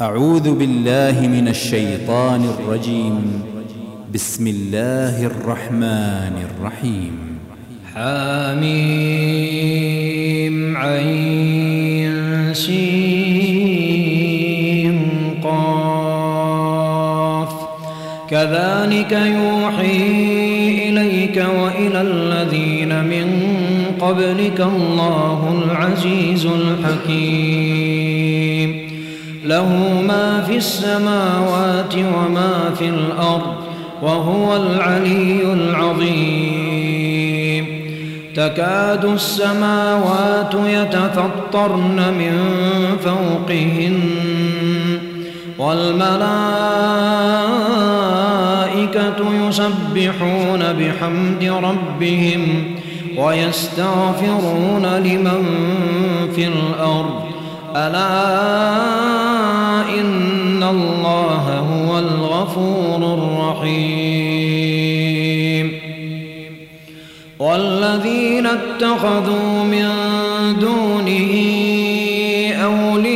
أعوذ بالله من الشيطان الرجيم. بسم الله الرحمن الرحيم. حميم عين سين قاف. كذلك يوحي إليك وإلى الذين من قبلك الله العزيز الحكيم. له ما في السماوات وما في الأرض وهو العلي العظيم. تكاد السماوات يتفطرن من فوقهن والملائكة يسبحون بحمد ربهم ويستغفرون لمن في الأرض ألا إن الله هو الغفور الرحيم. والذين اتخذوا من دونه أولياء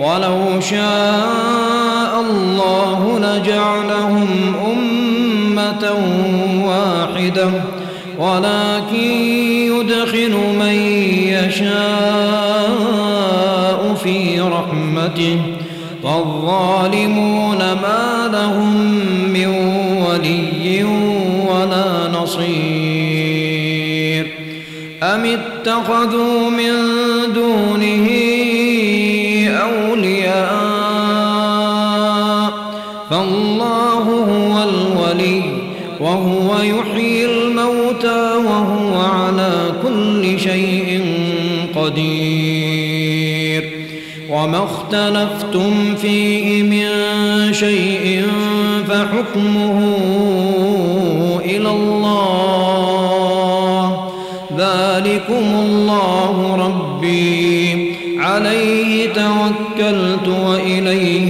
ولو شاء الله لجعلهم أمة واحدة ولكن يدخل من يشاء في رحمته فالظالمون ما لهم من ولي ولا نصير أم اتخذوا من دونه يحيي الموتى وهو على كل شيء قدير. وما اختلفتم فيه من شيء فحكمه إلى الله. ذلكم الله ربي. عليه توكلت وإليه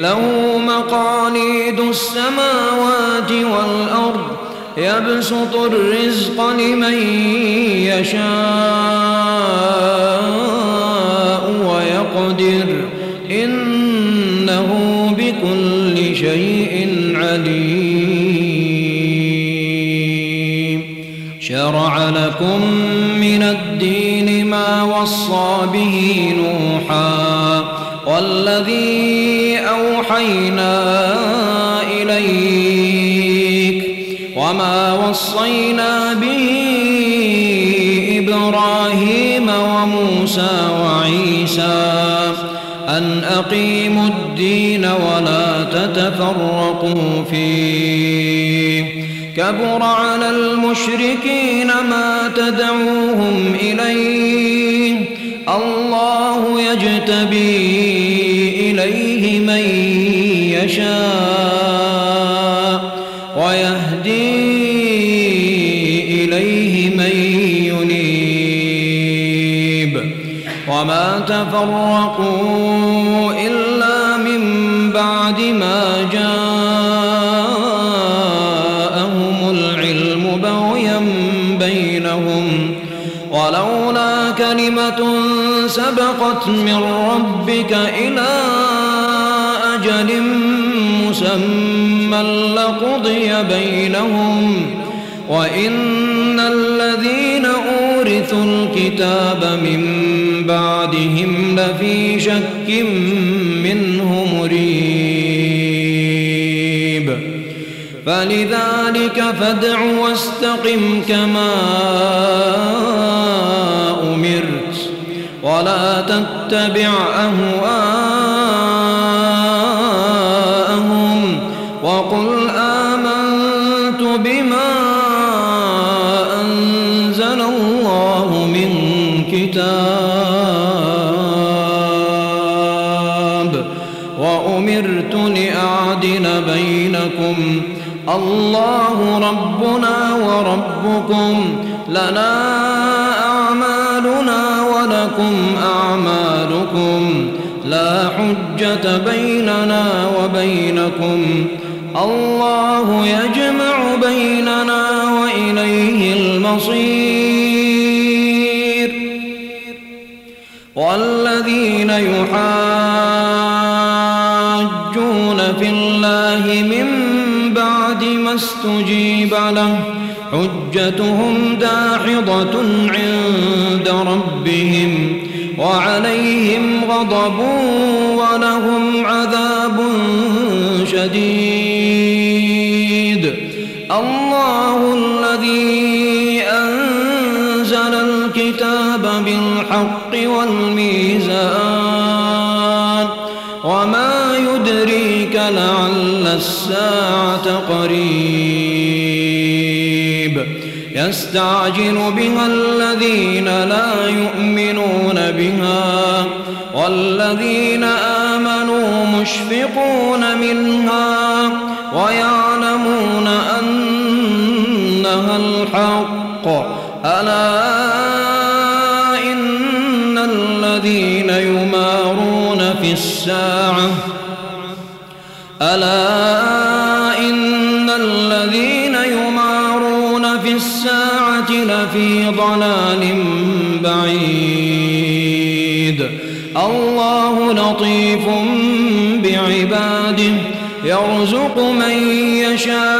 له مقاليد السماوات والأرض يبسط الرزق لمن يشاء ويقدر. إنه بكل شيء عليم. شرع لكم من الدين ما وصى به نوحا والذي أوحينا إليك وما وصينا به إبراهيم وموسى وعيسى أن أقيموا الدين ولا تتفرقوا فيه. كبر على المشركين ما تدعوهم إليه. الله يجتبي إليه من يشاء ويهدي إليه من ينيب وما تفرقوا إلا من بعد ما جاءهم العلم بغيا بينهم ولولا كلمة سبقت من ربك إلى أجل مسمى لقضي بينهم وإن الذين أورثوا الكتاب من بعدهم لفي شك منه مريب. فلذلك فادع واستقم كما أمرت ولا تتبع أهواءهم وقل آمنت بما أنزل الله من كتاب وأمرت لأعدل بينكم الله ربنا وربكم لنا أعمالنا ولكم أعمالكم لا حجة بيننا وبينكم الله يجمع بيننا وإليه المصير. والذين يحاجون في الله من بعد ما استجيب له حجتهم داحضة عند ربهم وعليهم غضب ولهم عذاب شديد. الكتاب بالحق والميزان وما يدريك لعل الساعة قريب يستعجل بها الذين لا يؤمنون بها والذين آمنوا مشفقون منها ألا إن الذين يمارون في الساعة لفي ضلال بعيد. الله لطيف بعباده يرزق من يشاء.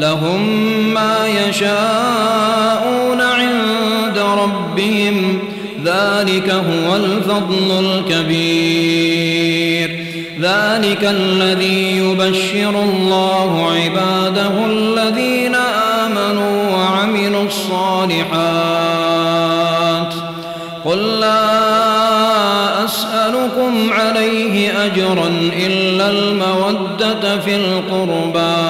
لهم ما يشاءون عند ربهم. ذلك هو الفضل الكبير. ذلك الذي يبشر الله عباده الذين آمنوا وعملوا الصالحات. قل لا أسألكم عليه أجرا إلا المودة في القربى.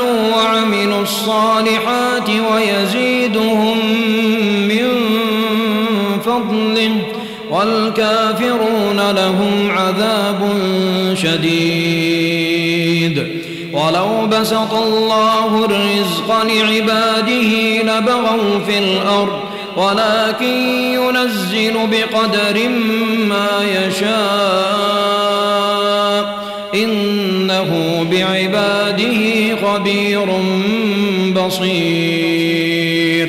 الصالحات ويزيدهم من فضله والكافرون لهم عذاب شديد. ولو بسط الله الرزق لعباده لبغوا في الأرض ولكن ينزل بقدر ما يشاء. إنه بعباده خبير بصير.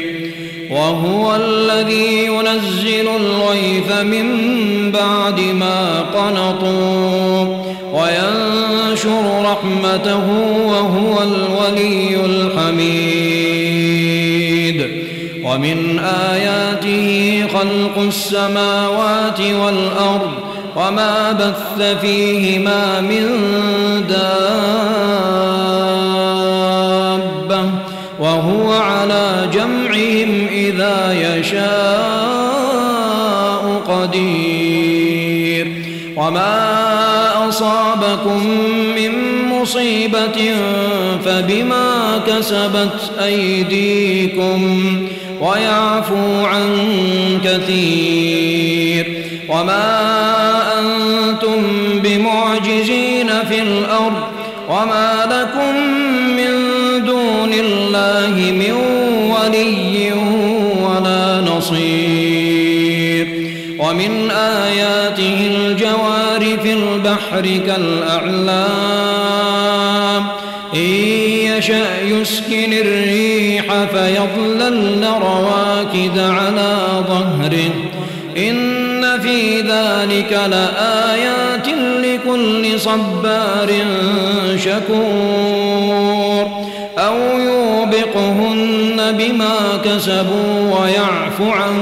وهو الذي ينزل الغيث من بعد ما قنطوا وينشر رحمته وهو الولي الحميد. ومن آياته خلق السماوات والأرض وما بث فيهما من دابة وهو على جمعهم إذا يشاء قدير وما أصابكم من مصيبة فبما كسبت أيديكم ويعفو عن كثير وما وما لكم من دون الله من ولي ولا نصير ومن آياته الجوار في البحر كالأعلام إن يشأ يسكن الريح فيظللن صبار شكور أو يوبقهن بما كسبوا ويعفو عن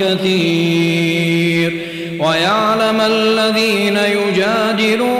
كثير ويعلم الذين يجادلون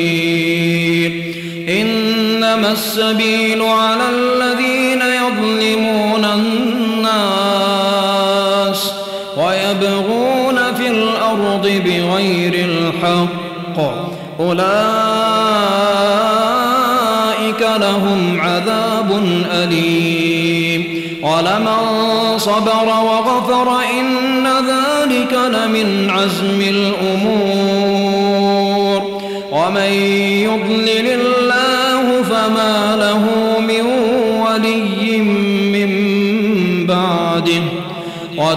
إنما السبيل على الذين يظلمون الناس ويبغون في الأرض بغير الحق أولئك لهم عذاب أليم ولمن صبر وغفر إن ذلك لمن عزم الأمور ومن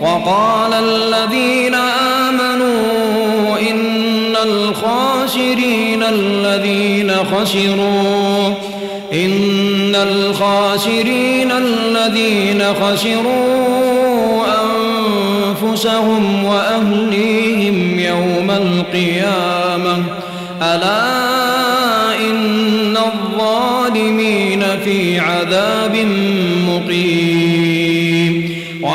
وقال الذين آمنوا إن الخاسرين الذين خسروا إن الخاسرين الذين خسروا أنفسهم وأهليهم يوم القيامة. ألا إن الظالمين في عذاب مقيم.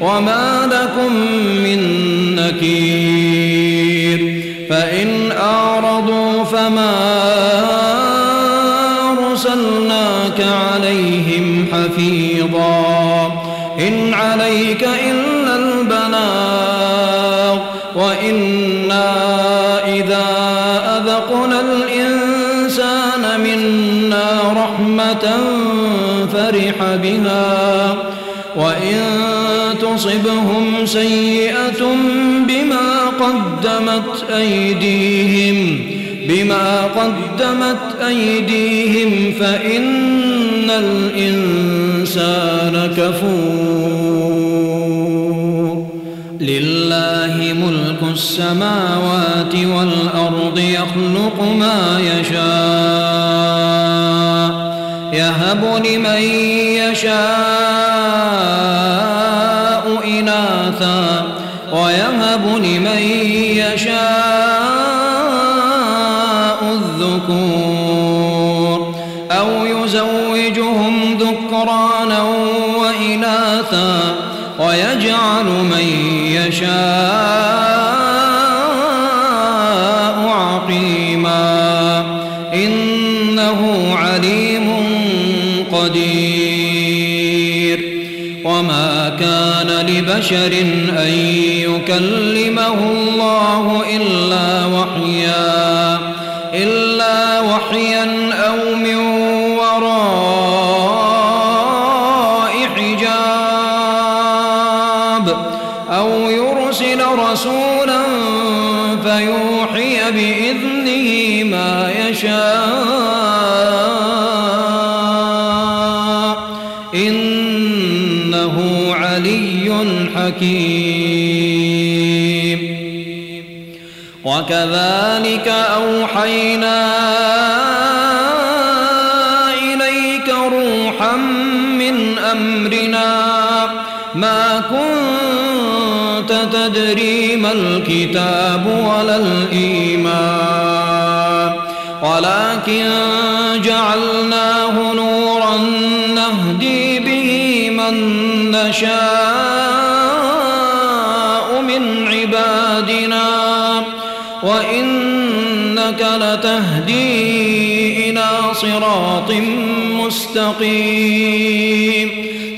وما لكم من نكير فإن أعرضوا فما أيديهم بما قدمت أيديهم فإن الإنسان كفور. لله ملك السماوات والأرض يخلق ما يشاء يهب لمن يشاء إناثا ويهب لمن ذكرانا وإناثا ويجعل من يشاء عقيما إنه عليم قدير وما كان لبشر أن يكلمه الله إلا وحيا فيوحي بإذنه ما يشاء. إنه علي حكيم. وكذلك أوحينا الكتاب ولا الإيمان ولكن جعلناه نورا نهدي به من نشاء من عبادنا وإنك لتهدي إلى صراط مستقيم.